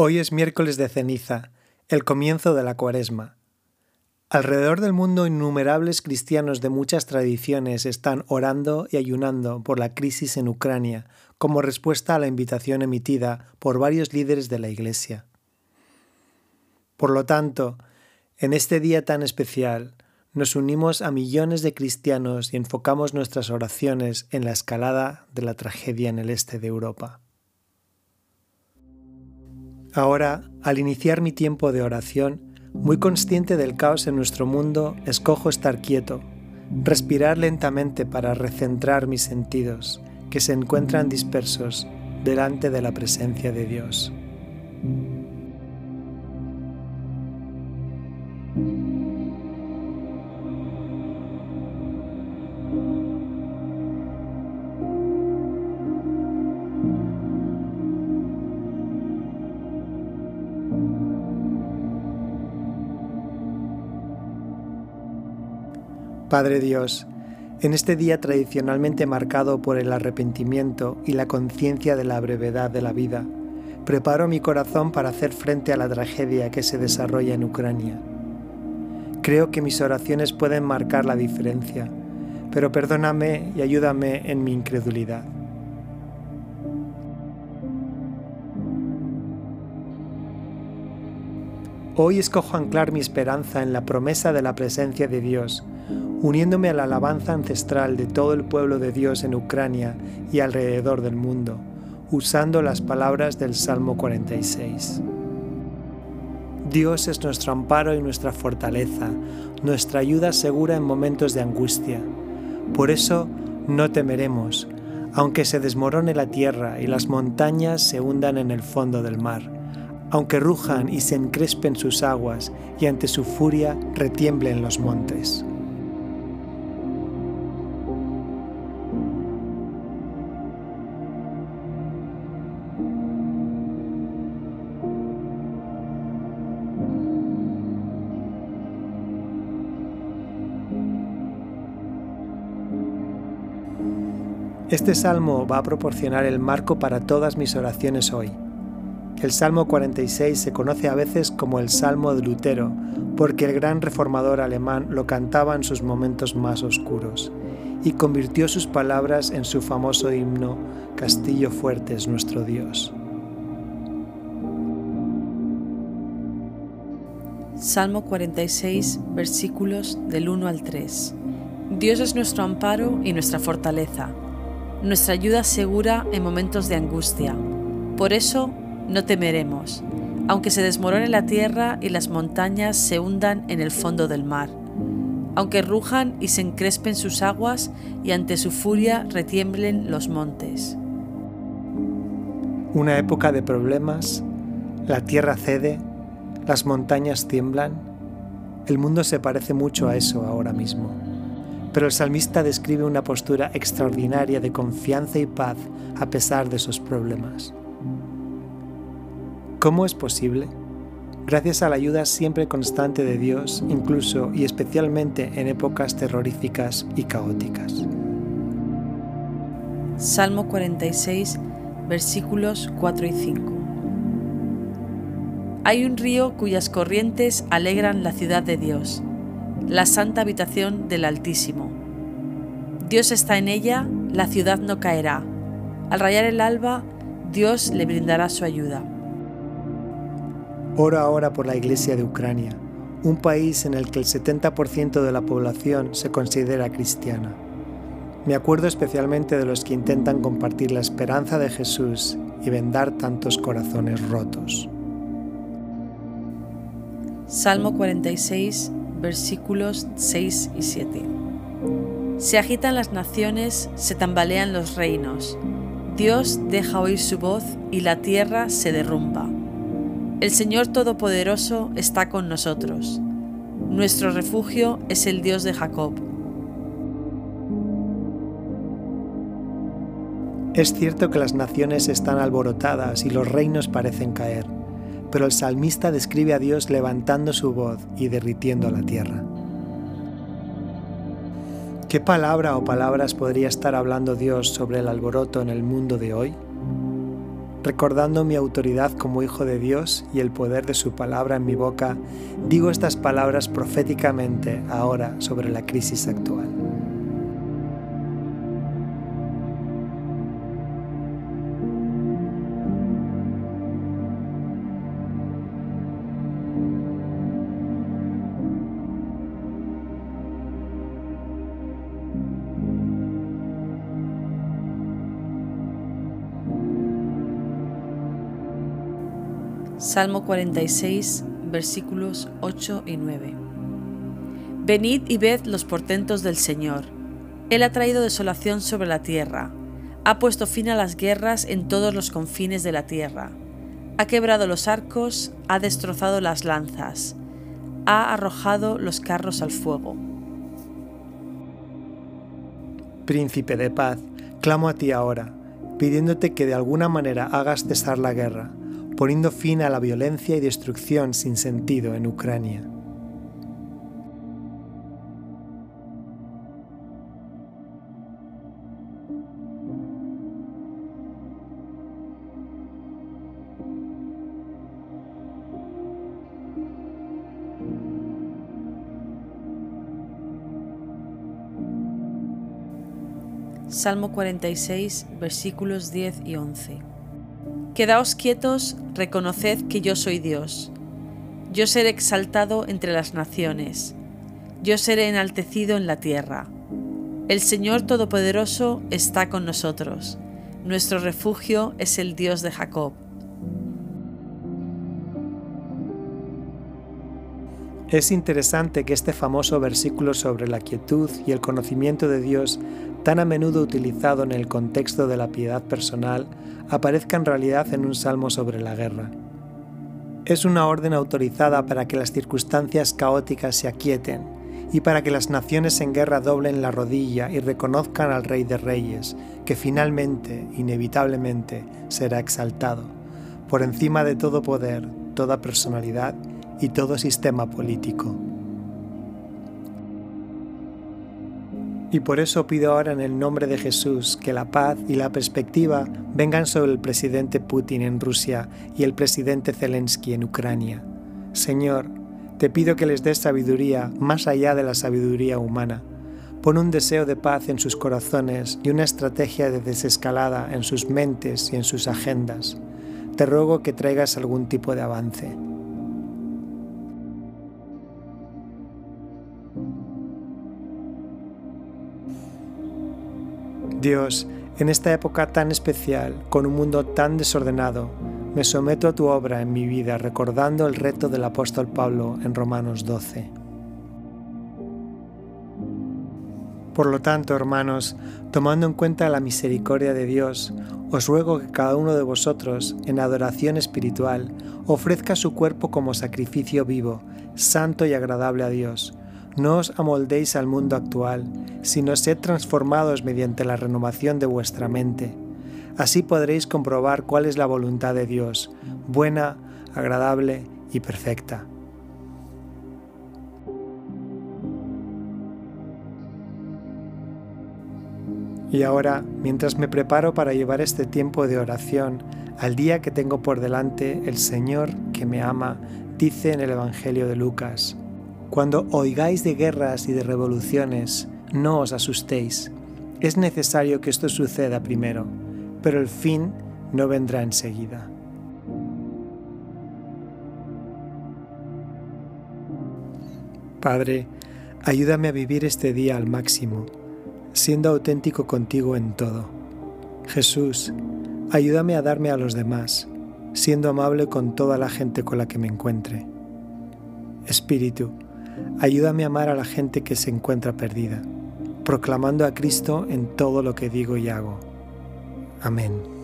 Hoy es miércoles de ceniza, el comienzo de la cuaresma. Alrededor del mundo innumerables cristianos de muchas tradiciones están orando y ayunando por la crisis en Ucrania como respuesta a la invitación emitida por varios líderes de la Iglesia. Por lo tanto, en este día tan especial, nos unimos a millones de cristianos y enfocamos nuestras oraciones en la escalada de la tragedia en el este de Europa. Ahora, al iniciar mi tiempo de oración, muy consciente del caos en nuestro mundo, escojo estar quieto, respirar lentamente para recentrar mis sentidos, que se encuentran dispersos delante de la presencia de Dios. Padre Dios, en este día tradicionalmente marcado por el arrepentimiento y la conciencia de la brevedad de la vida, preparo mi corazón para hacer frente a la tragedia que se desarrolla en Ucrania. Creo que mis oraciones pueden marcar la diferencia, pero perdóname y ayúdame en mi incredulidad. Hoy escojo anclar mi esperanza en la promesa de la presencia de Dios, uniéndome a la alabanza ancestral de todo el pueblo de Dios en Ucrania y alrededor del mundo, usando las palabras del Salmo 46. Dios es nuestro amparo y nuestra fortaleza, nuestra ayuda segura en momentos de angustia. Por eso no temeremos, aunque se desmorone la tierra y las montañas se hundan en el fondo del mar, aunque rujan y se encrespen sus aguas y ante su furia retiemblen los montes. Este salmo va a proporcionar el marco para todas mis oraciones hoy. El Salmo 46 se conoce a veces como el Salmo de Lutero, porque el gran reformador alemán lo cantaba en sus momentos más oscuros y convirtió sus palabras en su famoso himno Castillo fuerte es nuestro Dios. Salmo 46, versículos del 1 al 3. Dios es nuestro amparo y nuestra fortaleza nuestra ayuda segura en momentos de angustia. Por eso no temeremos, aunque se desmorone la tierra y las montañas se hundan en el fondo del mar, aunque rujan y se encrespen sus aguas y ante su furia retiemblen los montes. Una época de problemas, la tierra cede, las montañas tiemblan. El mundo se parece mucho a eso ahora mismo. Pero el salmista describe una postura extraordinaria de confianza y paz a pesar de sus problemas. ¿Cómo es posible? Gracias a la ayuda siempre constante de Dios, incluso y especialmente en épocas terroríficas y caóticas. Salmo 46, versículos 4 y 5. Hay un río cuyas corrientes alegran la ciudad de Dios la santa habitación del Altísimo. Dios está en ella, la ciudad no caerá. Al rayar el alba, Dios le brindará su ayuda. Ora ahora por la Iglesia de Ucrania, un país en el que el 70% de la población se considera cristiana. Me acuerdo especialmente de los que intentan compartir la esperanza de Jesús y vendar tantos corazones rotos. Salmo 46, versículos 6 y 7. Se agitan las naciones, se tambalean los reinos. Dios deja oír su voz y la tierra se derrumba. El Señor Todopoderoso está con nosotros. Nuestro refugio es el Dios de Jacob. Es cierto que las naciones están alborotadas y los reinos parecen caer pero el salmista describe a Dios levantando su voz y derritiendo la tierra. ¿Qué palabra o palabras podría estar hablando Dios sobre el alboroto en el mundo de hoy? Recordando mi autoridad como hijo de Dios y el poder de su palabra en mi boca, digo estas palabras proféticamente ahora sobre la crisis actual. Salmo 46, versículos 8 y 9. Venid y ved los portentos del Señor. Él ha traído desolación sobre la tierra, ha puesto fin a las guerras en todos los confines de la tierra, ha quebrado los arcos, ha destrozado las lanzas, ha arrojado los carros al fuego. Príncipe de paz, clamo a ti ahora, pidiéndote que de alguna manera hagas cesar la guerra poniendo fin a la violencia y destrucción sin sentido en Ucrania. Salmo 46, versículos 10 y 11. Quedaos quietos, reconoced que yo soy Dios. Yo seré exaltado entre las naciones. Yo seré enaltecido en la tierra. El Señor Todopoderoso está con nosotros. Nuestro refugio es el Dios de Jacob. Es interesante que este famoso versículo sobre la quietud y el conocimiento de Dios, tan a menudo utilizado en el contexto de la piedad personal, aparezca en realidad en un salmo sobre la guerra. Es una orden autorizada para que las circunstancias caóticas se aquieten y para que las naciones en guerra doblen la rodilla y reconozcan al Rey de Reyes, que finalmente, inevitablemente, será exaltado, por encima de todo poder, toda personalidad y todo sistema político. Y por eso pido ahora en el nombre de Jesús que la paz y la perspectiva vengan sobre el presidente Putin en Rusia y el presidente Zelensky en Ucrania. Señor, te pido que les des sabiduría más allá de la sabiduría humana. Pon un deseo de paz en sus corazones y una estrategia de desescalada en sus mentes y en sus agendas. Te ruego que traigas algún tipo de avance. Dios, en esta época tan especial, con un mundo tan desordenado, me someto a tu obra en mi vida recordando el reto del apóstol Pablo en Romanos 12. Por lo tanto, hermanos, tomando en cuenta la misericordia de Dios, os ruego que cada uno de vosotros, en adoración espiritual, ofrezca su cuerpo como sacrificio vivo, santo y agradable a Dios, no os amoldéis al mundo actual, sino sed transformados mediante la renovación de vuestra mente. Así podréis comprobar cuál es la voluntad de Dios, buena, agradable y perfecta. Y ahora, mientras me preparo para llevar este tiempo de oración al día que tengo por delante, el Señor que me ama dice en el Evangelio de Lucas, cuando oigáis de guerras y de revoluciones, no os asustéis. Es necesario que esto suceda primero, pero el fin no vendrá enseguida. Padre, ayúdame a vivir este día al máximo, siendo auténtico contigo en todo. Jesús, ayúdame a darme a los demás, siendo amable con toda la gente con la que me encuentre. Espíritu, Ayúdame a amar a la gente que se encuentra perdida, proclamando a Cristo en todo lo que digo y hago. Amén.